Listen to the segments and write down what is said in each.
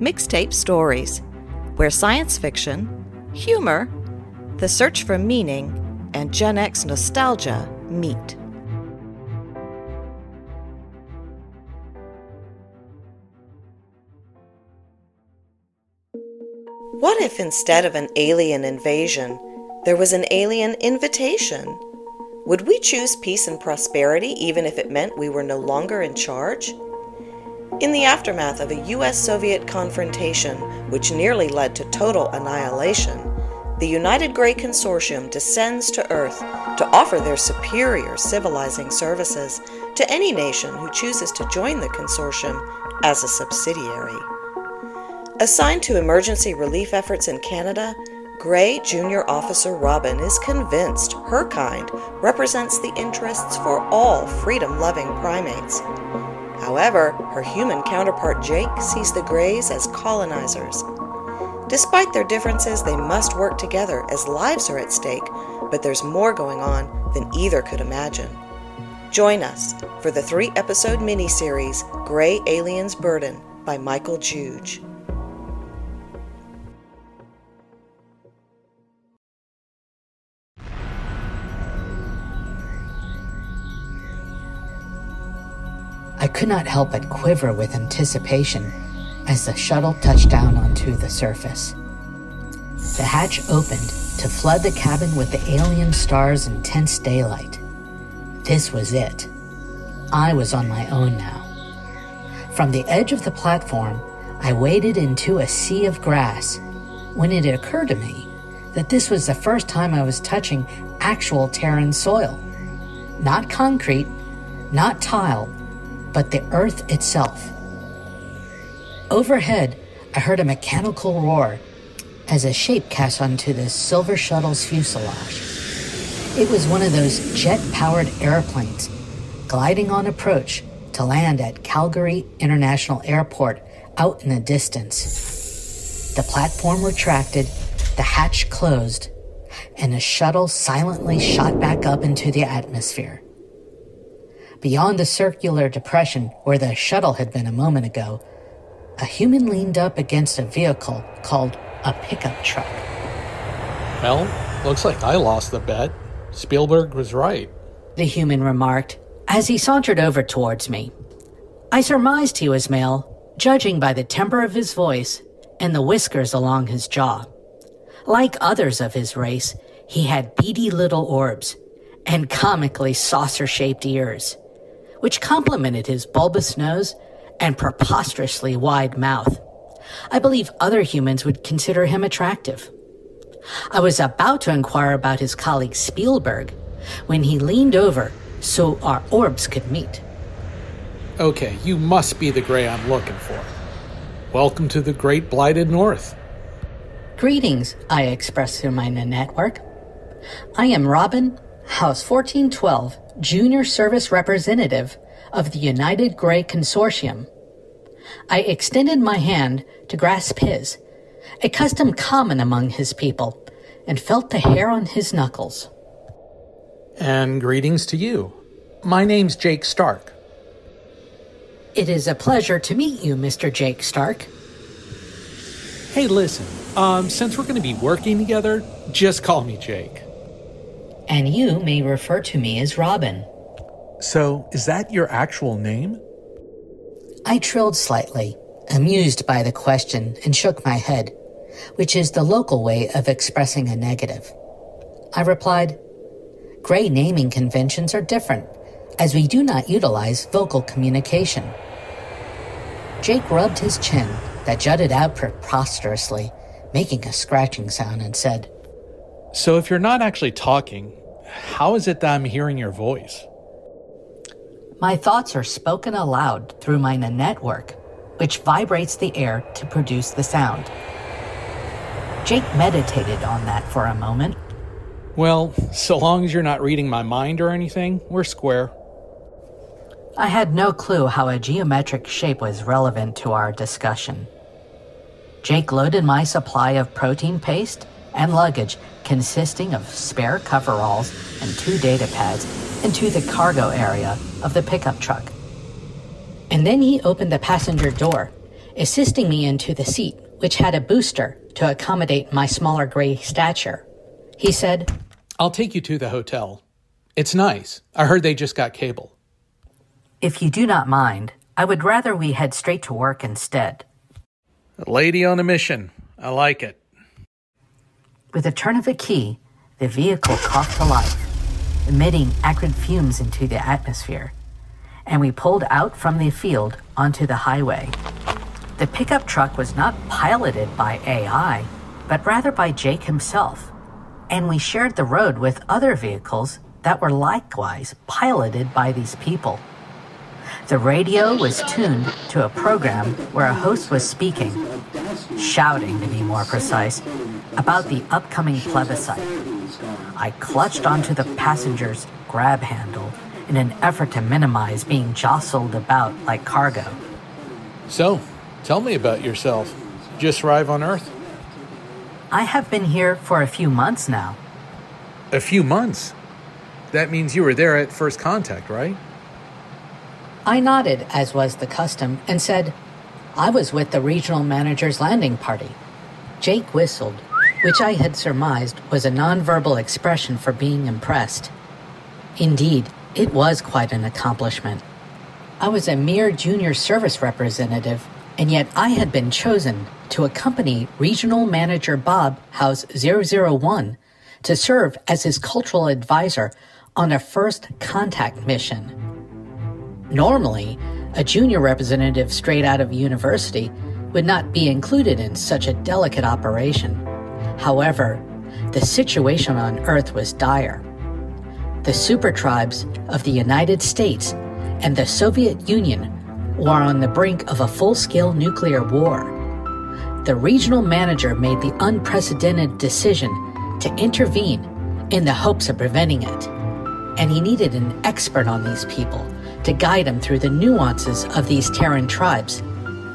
Mixtape Stories, where science fiction, humor, the search for meaning, and Gen X nostalgia meet. What if instead of an alien invasion, there was an alien invitation? Would we choose peace and prosperity even if it meant we were no longer in charge? In the aftermath of a US Soviet confrontation, which nearly led to total annihilation, the United Grey Consortium descends to Earth to offer their superior civilizing services to any nation who chooses to join the consortium as a subsidiary. Assigned to emergency relief efforts in Canada, Grey Junior Officer Robin is convinced her kind represents the interests for all freedom loving primates. However, her human counterpart Jake sees the Greys as colonizers. Despite their differences, they must work together as lives are at stake, but there's more going on than either could imagine. Join us for the three episode miniseries Grey Alien's Burden by Michael Juge. I could not help but quiver with anticipation as the shuttle touched down onto the surface. The hatch opened to flood the cabin with the alien star's intense daylight. This was it. I was on my own now. From the edge of the platform, I waded into a sea of grass when it occurred to me that this was the first time I was touching actual Terran soil. Not concrete, not tile, but the earth itself. Overhead, I heard a mechanical roar as a shape cast onto the silver shuttle's fuselage. It was one of those jet powered airplanes gliding on approach to land at Calgary International Airport out in the distance. The platform retracted, the hatch closed, and the shuttle silently shot back up into the atmosphere. Beyond the circular depression where the shuttle had been a moment ago, a human leaned up against a vehicle called a pickup truck. Well, looks like I lost the bet. Spielberg was right. The human remarked as he sauntered over towards me. I surmised he was male, judging by the timbre of his voice and the whiskers along his jaw. Like others of his race, he had beady little orbs and comically saucer shaped ears which complemented his bulbous nose and preposterously wide mouth. I believe other humans would consider him attractive. I was about to inquire about his colleague Spielberg when he leaned over so our orbs could meet. Okay, you must be the Grey I'm looking for. Welcome to the Great Blighted North. Greetings, I expressed through my network. I am Robin, House 1412, Junior Service Representative of the United Grey Consortium. I extended my hand to grasp his, a custom common among his people, and felt the hair on his knuckles. And greetings to you. My name's Jake Stark. It is a pleasure to meet you, Mr. Jake Stark. Hey, listen, um, since we're going to be working together, just call me Jake and you may refer to me as Robin. So, is that your actual name? I trilled slightly, amused by the question, and shook my head, which is the local way of expressing a negative. I replied, Grey naming conventions are different, as we do not utilize vocal communication. Jake rubbed his chin that jutted out preposterously, making a scratching sound, and said, so, if you're not actually talking, how is it that I'm hearing your voice? My thoughts are spoken aloud through my network, which vibrates the air to produce the sound. Jake meditated on that for a moment. Well, so long as you're not reading my mind or anything, we're square. I had no clue how a geometric shape was relevant to our discussion. Jake loaded my supply of protein paste and luggage consisting of spare coveralls and two data pads into the cargo area of the pickup truck. And then he opened the passenger door assisting me into the seat, which had a booster to accommodate my smaller gray stature. He said, I'll take you to the hotel. It's nice. I heard they just got cable. If you do not mind, I would rather we head straight to work instead. A lady on a mission. I like it. With a turn of a key, the vehicle coughed to life, emitting acrid fumes into the atmosphere, and we pulled out from the field onto the highway. The pickup truck was not piloted by AI, but rather by Jake himself, and we shared the road with other vehicles that were likewise piloted by these people. The radio was tuned to a program where a host was speaking, shouting to be more precise, about the upcoming plebiscite. I clutched onto the passenger's grab handle in an effort to minimize being jostled about like cargo. So, tell me about yourself. Just arrive on Earth? I have been here for a few months now. A few months? That means you were there at first contact, right? I nodded, as was the custom, and said, I was with the regional manager's landing party. Jake whistled, which I had surmised was a nonverbal expression for being impressed. Indeed, it was quite an accomplishment. I was a mere junior service representative, and yet I had been chosen to accompany Regional Manager Bob House 001 to serve as his cultural advisor on a first contact mission. Normally, a junior representative straight out of university would not be included in such a delicate operation. However, the situation on Earth was dire. The super tribes of the United States and the Soviet Union were on the brink of a full scale nuclear war. The regional manager made the unprecedented decision to intervene in the hopes of preventing it. And he needed an expert on these people to guide him through the nuances of these Terran tribes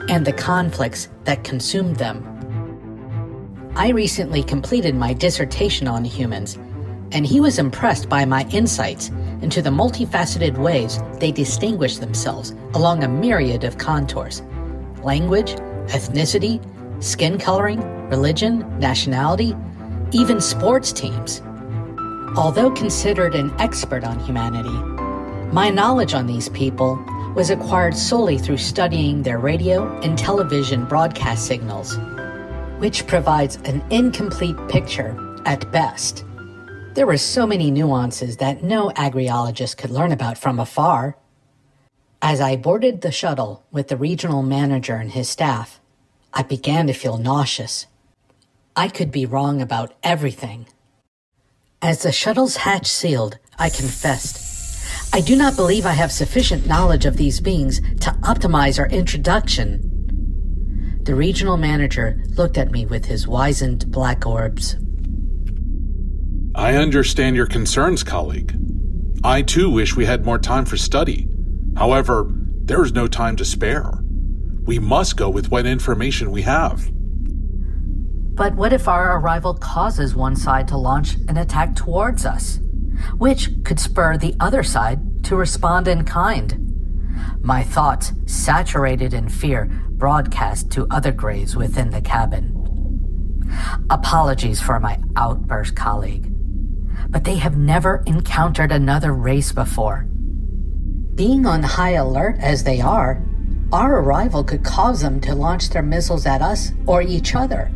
and the conflicts that consumed them. I recently completed my dissertation on humans, and he was impressed by my insights into the multifaceted ways they distinguish themselves along a myriad of contours language, ethnicity, skin coloring, religion, nationality, even sports teams. Although considered an expert on humanity, my knowledge on these people was acquired solely through studying their radio and television broadcast signals, which provides an incomplete picture at best. There were so many nuances that no agriologist could learn about from afar. As I boarded the shuttle with the regional manager and his staff, I began to feel nauseous. I could be wrong about everything. As the shuttle's hatch sealed, I confessed I do not believe I have sufficient knowledge of these beings to optimize our introduction. The regional manager looked at me with his wizened black orbs. I understand your concerns, colleague. I too wish we had more time for study. However, there is no time to spare. We must go with what information we have. But what if our arrival causes one side to launch an attack towards us? Which could spur the other side to respond in kind. My thoughts, saturated in fear, broadcast to other Greys within the cabin. Apologies for my outburst, colleague, but they have never encountered another race before. Being on high alert as they are, our arrival could cause them to launch their missiles at us or each other.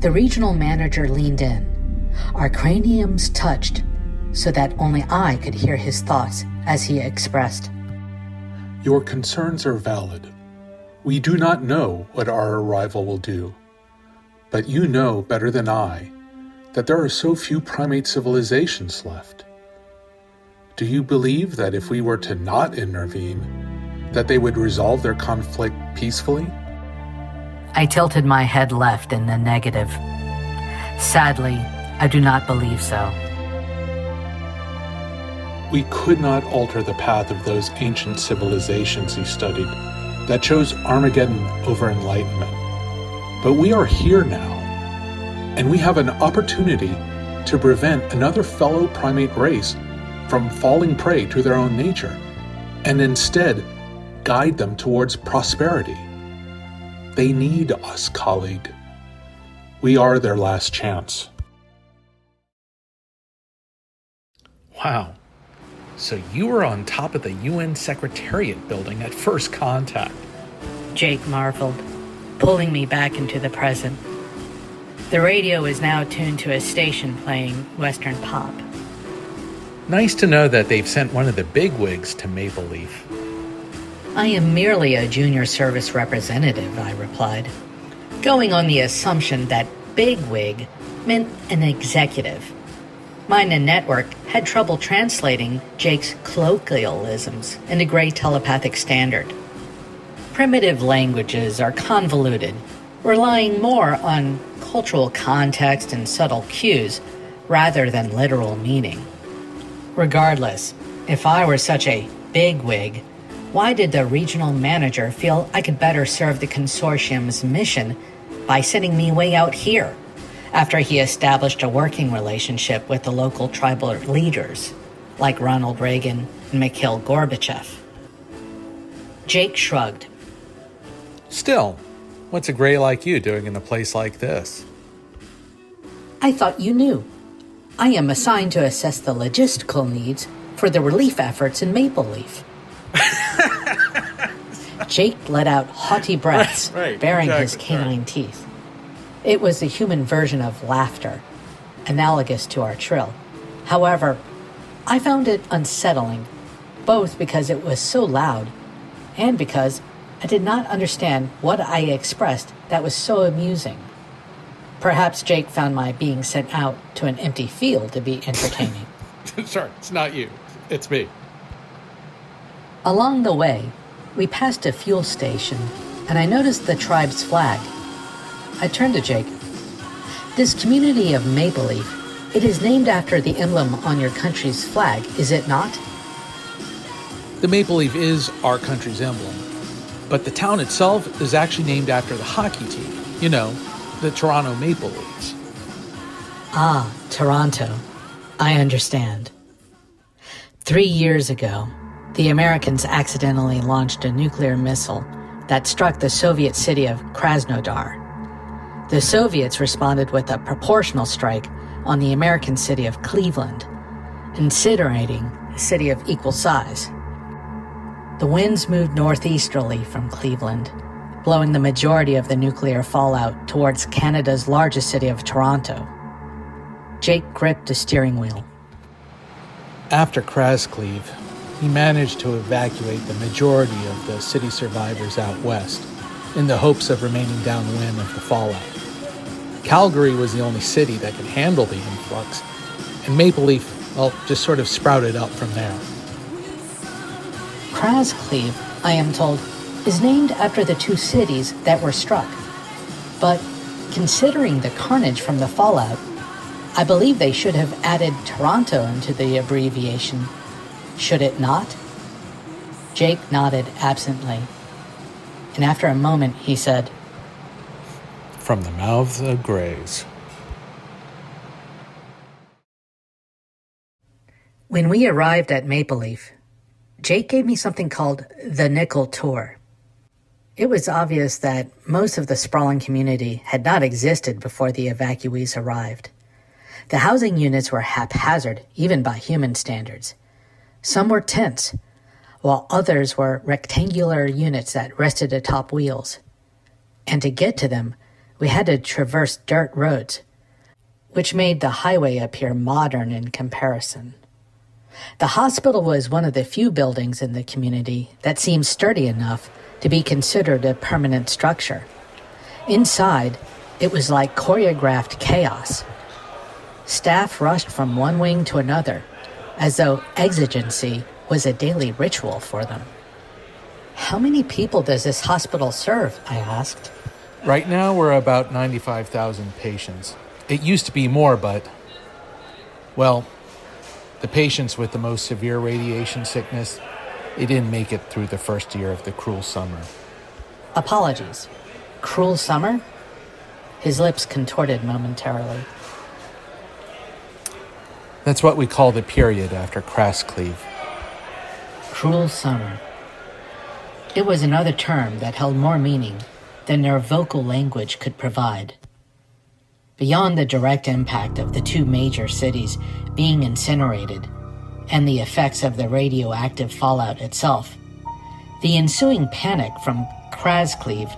The regional manager leaned in. Our craniums touched so that only I could hear his thoughts as he expressed. Your concerns are valid. We do not know what our arrival will do. But you know better than I that there are so few primate civilizations left. Do you believe that if we were to not intervene, that they would resolve their conflict peacefully? I tilted my head left in the negative. Sadly, I do not believe so. We could not alter the path of those ancient civilizations he studied that chose Armageddon over enlightenment. But we are here now, and we have an opportunity to prevent another fellow primate race from falling prey to their own nature, and instead guide them towards prosperity. They need us, colleague. We are their last chance. Wow. So you were on top of the UN Secretariat building at first contact. Jake marveled, pulling me back into the present. The radio is now tuned to a station playing Western pop. Nice to know that they've sent one of the bigwigs to Maple Leaf. I am merely a junior service representative, I replied, going on the assumption that bigwig meant an executive. Mine and Network had trouble translating Jake's colloquialisms into Gray telepathic standard. Primitive languages are convoluted, relying more on cultural context and subtle cues rather than literal meaning. Regardless, if I were such a bigwig, why did the regional manager feel I could better serve the consortium's mission by sending me way out here after he established a working relationship with the local tribal leaders like Ronald Reagan and Mikhail Gorbachev? Jake shrugged. Still, what's a gray like you doing in a place like this? I thought you knew. I am assigned to assess the logistical needs for the relief efforts in Maple Leaf. Jake let out haughty breaths, Right, right, baring his exactly, right. canine teeth. It was the human version of laughter, analogous to our trill. However, I found it unsettling, both because it was so loud and because I did not understand what I expressed that was so amusing. Perhaps Jake found my being sent out to an empty field to be entertaining. Sorry, it's not you. It's me. Along the way, we passed a fuel station, and I noticed the tribe's flag. I turned to Jake. This community of Maple Leaf, it is named after the emblem on your country's flag, is it not? The maple leaf is our country's emblem, but the town itself is actually named after the hockey team. You know, the Toronto Maple Leafs. Ah, Toronto. I understand. Three years ago, the Americans accidentally launched a nuclear missile that struck the Soviet city of Krasnodar. The Soviets responded with a proportional strike on the American city of Cleveland, incinerating a city of equal size. The winds moved northeasterly from Cleveland, blowing the majority of the nuclear fallout towards Canada's largest city of Toronto. Jake gripped the steering wheel. After Krascleve, he managed to evacuate the majority of the city survivors out west in the hopes of remaining downwind of the fallout. Calgary was the only city that could handle the influx, and Maple Leaf, well, just sort of sprouted up from there. Krascleve, I am told, is named after the two cities that were struck. But considering the carnage from the fallout, I believe they should have added Toronto into the abbreviation. Should it not? Jake nodded absently. And after a moment, he said, From the mouths of Greys. When we arrived at Maple Leaf, Jake gave me something called the Nickel Tour. It was obvious that most of the sprawling community had not existed before the evacuees arrived. The housing units were haphazard, even by human standards. Some were tents, while others were rectangular units that rested atop wheels. And to get to them, we had to traverse dirt roads, which made the highway appear modern in comparison. The hospital was one of the few buildings in the community that seemed sturdy enough to be considered a permanent structure. Inside, it was like choreographed chaos. Staff rushed from one wing to another, as though exigency was a daily ritual for them. How many people does this hospital serve? I asked. Right now, we're about 95,000 patients. It used to be more, but. Well, the patients with the most severe radiation sickness, they didn't make it through the first year of the cruel summer. Apologies. Cruel summer? His lips contorted momentarily. That's what we call the period after Krascleve. Cruel summer. It was another term that held more meaning than their vocal language could provide. Beyond the direct impact of the two major cities being incinerated and the effects of the radioactive fallout itself, the ensuing panic from Krascleve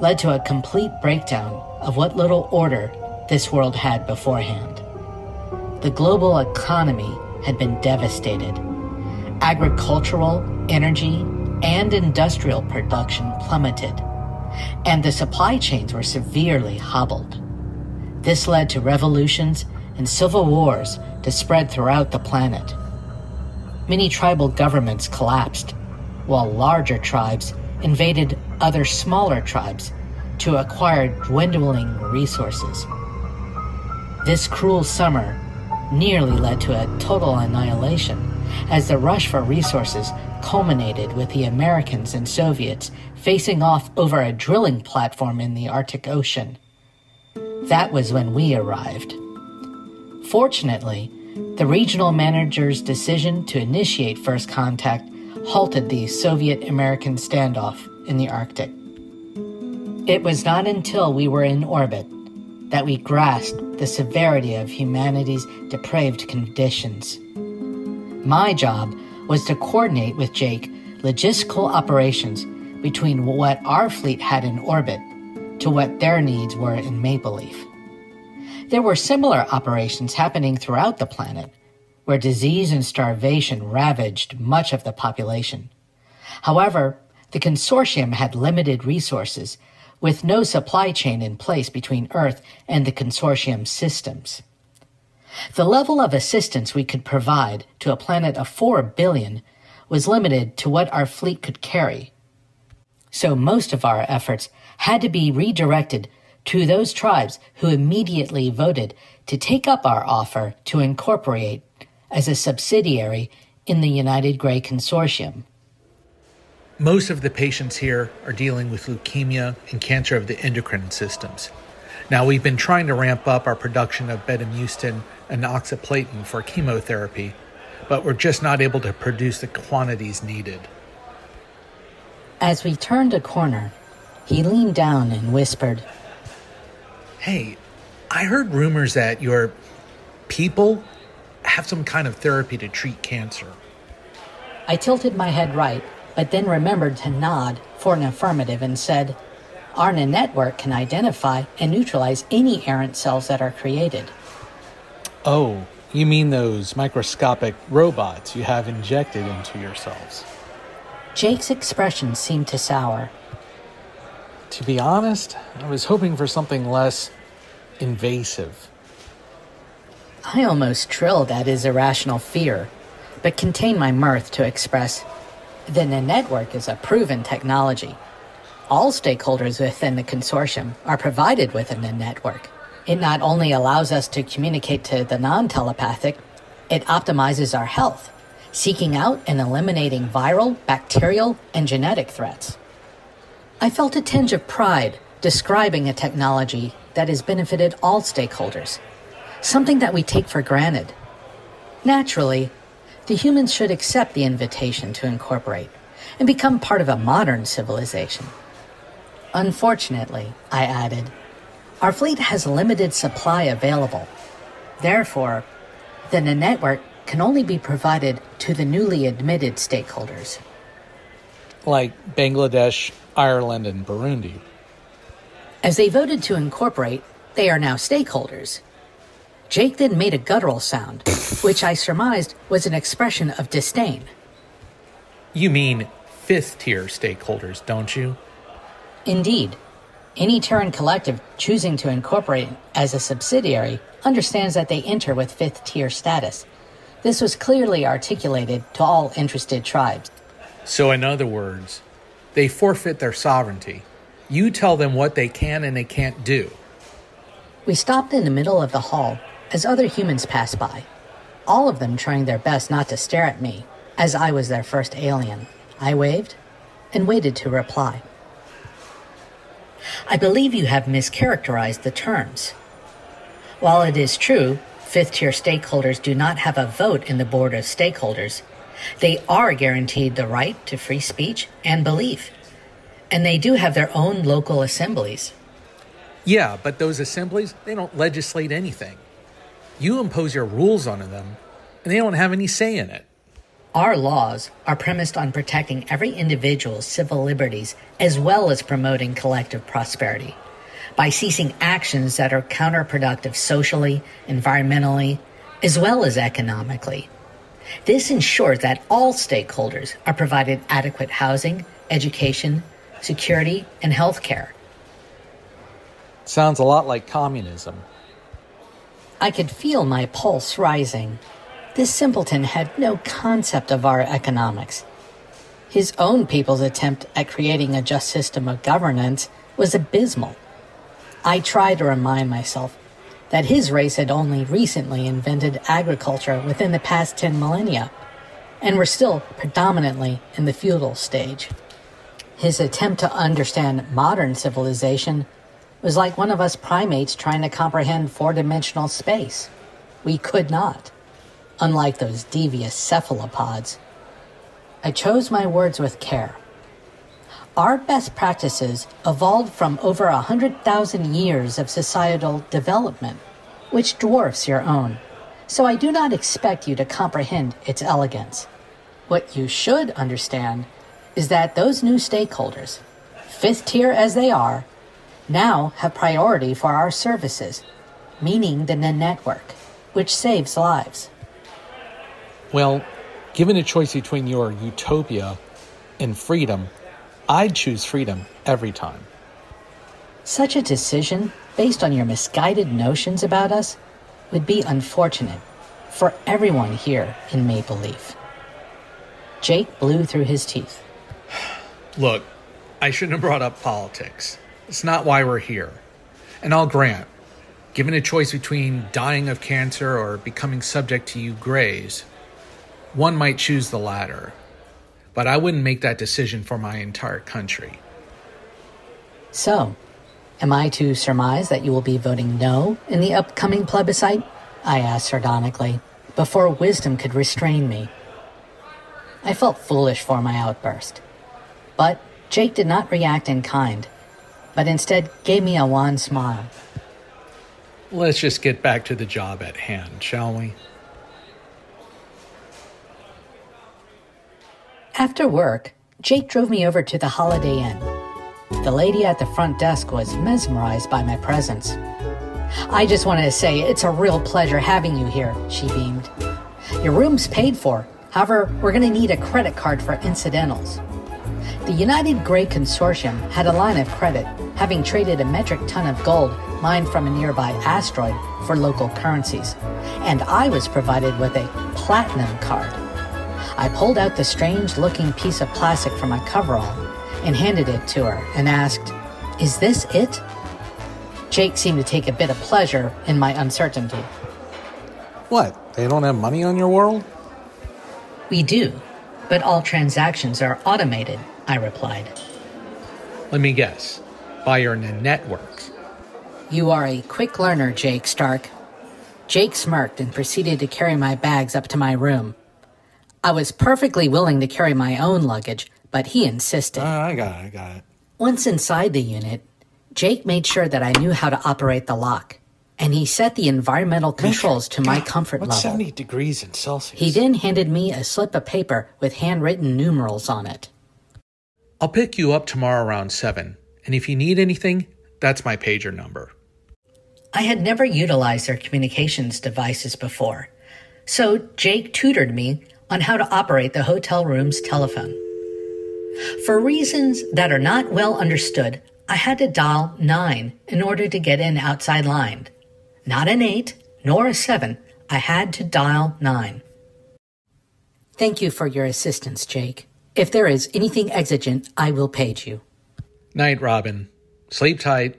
led to a complete breakdown of what little order this world had beforehand. The global economy had been devastated. Agricultural, energy, and industrial production plummeted, and the supply chains were severely hobbled. This led to revolutions and civil wars to spread throughout the planet. Many tribal governments collapsed, while larger tribes invaded other smaller tribes to acquire dwindling resources. This cruel summer nearly led to a total annihilation as the rush for resources culminated with the Americans and Soviets facing off over a drilling platform in the Arctic Ocean. That was when we arrived. Fortunately, the regional manager's decision to initiate first contact halted the Soviet American standoff in the Arctic. It was not until we were in orbit that we grasped the severity of humanity's depraved conditions. My job was to coordinate with Jake logistical operations between what our fleet had in orbit to what their needs were in Maple Leaf. There were similar operations happening throughout the planet, where disease and starvation ravaged much of the population. However, the consortium had limited resources, with no supply chain in place between Earth and the consortium systems. The level of assistance we could provide to a planet of 4 billion was limited to what our fleet could carry. So most of our efforts had to be redirected to those tribes who immediately voted to take up our offer to incorporate as a subsidiary in the United Grey Consortium. Most of the patients here are dealing with leukemia and cancer of the endocrine systems. Now, we've been trying to ramp up our production of bendamustine and oxaliplatin for chemotherapy, but we're just not able to produce the quantities needed. As we turned a corner, he leaned down and whispered, Hey, I heard rumors that your people have some kind of therapy to treat cancer. I tilted my head right, but then remembered to nod for an affirmative and said, ARNA network can identify and neutralize any errant cells that are created. Oh, you mean those microscopic robots you have injected into yourselves? Jake's expression seemed to sour. To be honest, I was hoping for something less invasive. I almost trilled at his irrational fear, but contained my mirth to express the network is a proven technology all stakeholders within the consortium are provided within the network. It not only allows us to communicate to the non telepathic, it optimizes our health, seeking out and eliminating viral, bacterial, and genetic threats. I felt a tinge of pride describing a technology that has benefited all stakeholders, something that we take for granted. Naturally, the humans should accept the invitation to incorporate and become part of a modern civilization. Unfortunately, I added, our fleet has limited supply available. Therefore, the network can only be provided to the newly admitted stakeholders. Like Bangladesh, Ireland, and Burundi. As they voted to incorporate, they are now stakeholders. Jake then made a guttural sound, which I surmised was an expression of disdain. You mean fifth tier stakeholders, don't you? Indeed, any Terran collective choosing to incorporate as a subsidiary understands that they enter with fifth tier status. This was clearly articulated to all interested tribes. So, in other words, they forfeit their sovereignty. You tell them what they can and they can't do. We stopped in the middle of the hall as other humans passed by, all of them trying their best not to stare at me, as I was their first alien. I waved and waited to reply. I believe you have mischaracterized the terms. While it is true, fifth tier stakeholders do not have a vote in the board of stakeholders, they are guaranteed the right to free speech and belief. And they do have their own local assemblies. Yeah, but those assemblies, they don't legislate anything. You impose your rules on them, and they don't have any say in it. Our laws are premised on protecting every individual's civil liberties as well as promoting collective prosperity by ceasing actions that are counterproductive socially, environmentally, as well as economically. This ensures that all stakeholders are provided adequate housing, education, security, and health care. Sounds a lot like communism. I could feel my pulse rising. This simpleton had no concept of our economics. His own people's attempt at creating a just system of governance was abysmal. I try to remind myself that his race had only recently invented agriculture within the past 10 millennia, and were still predominantly in the feudal stage. His attempt to understand modern civilization was like one of us primates trying to comprehend four dimensional space. We could not, unlike those devious cephalopods. I chose my words with care. Our best practices evolved from over a hundred thousand years of societal development, which dwarfs your own, so I do not expect you to comprehend its elegance. What you should understand is that those new stakeholders, fifth tier as they are, now have priority for our services, meaning the network, which saves lives. Well, given a choice between your utopia and freedom, I'd choose freedom every time. Such a decision, based on your misguided notions about us, would be unfortunate for everyone here in Maple Leaf. Jake blew through his teeth. Look, I shouldn't have brought up politics. It's not why we're here. And I'll grant, given a choice between dying of cancer or becoming subject to you grays, one might choose the latter but I wouldn't make that decision for my entire country. So, am I to surmise that you will be voting no in the upcoming plebiscite? I asked sardonically, before wisdom could restrain me. I felt foolish for my outburst. But Jake did not react in kind, but instead gave me a wan smile. Let's just get back to the job at hand, shall we? After work, Jake drove me over to the Holiday Inn. The lady at the front desk was mesmerized by my presence. I just wanted to say it's a real pleasure having you here, she beamed. Your room's paid for. However, we're going to need a credit card for incidentals. The United Grey Consortium had a line of credit, having traded a metric ton of gold mined from a nearby asteroid for local currencies, and I was provided with a platinum card I pulled out the strange looking piece of plastic from my coverall and handed it to her and asked, Is this it? Jake seemed to take a bit of pleasure in my uncertainty. What? They don't have money on your world? We do, but all transactions are automated, I replied. Let me guess. By your networks. You are a quick learner, Jake Stark. Jake smirked and proceeded to carry my bags up to my room. I was perfectly willing to carry my own luggage, but he insisted. Uh, I got it, I got it. Once inside the unit, Jake made sure that I knew how to operate the lock, and he set the environmental controls to my comfort What's level. 70 degrees in Celsius? He then handed me a slip of paper with handwritten numerals on it. I'll pick you up tomorrow around 7, and if you need anything, that's my pager number. I had never utilized their communications devices before, so Jake tutored me on how to operate the hotel room's telephone. For reasons that are not well understood, I had to dial 9 in order to get an outside line. Not an 8, nor a 7. I had to dial 9. Thank you for your assistance, Jake. If there is anything exigent, I will page you. Night, Robin. Sleep tight.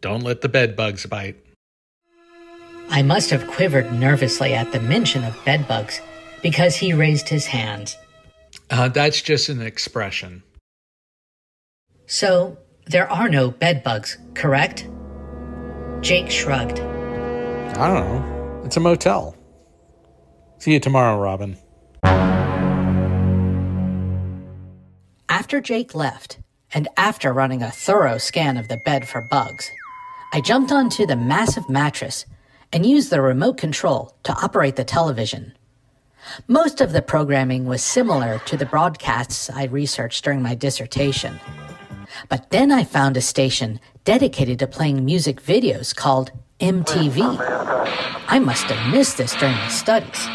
Don't let the bed bugs bite. I must have quivered nervously at the mention of bedbugs because he raised his hands. Uh, that's just an expression. So, there are no bedbugs, correct? Jake shrugged. I don't know. It's a motel. See you tomorrow, Robin. After Jake left, and after running a thorough scan of the bed for bugs, I jumped onto the massive mattress and used the remote control to operate the television. Most of the programming was similar to the broadcasts I researched during my dissertation. But then I found a station dedicated to playing music videos called MTV. I must have missed this during my studies.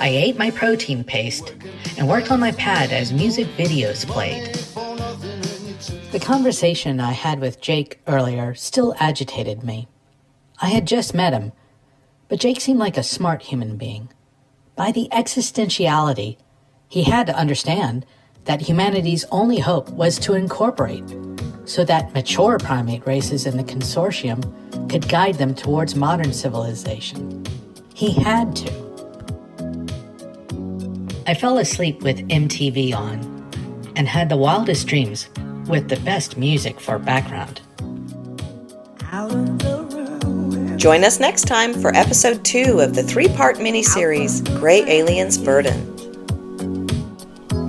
I ate my protein paste and worked on my pad as music videos played. The conversation I had with Jake earlier still agitated me. I had just met him, but Jake seemed like a smart human being. By the existentiality, he had to understand that humanity's only hope was to incorporate so that mature primate races in the consortium could guide them towards modern civilization. He had to. I fell asleep with MTV on and had the wildest dreams with the best music for background. Join us next time for episode two of the three part miniseries Gray Aliens Burden.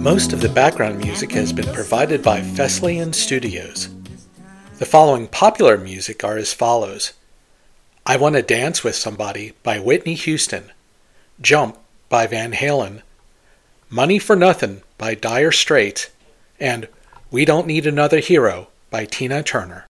Most of the background music has been provided by Fesliyan Studios. The following popular music are as follows I Want to Dance with Somebody by Whitney Houston, Jump by Van Halen, Money for Nothing by Dire Straits, and We Don't Need Another Hero by Tina Turner.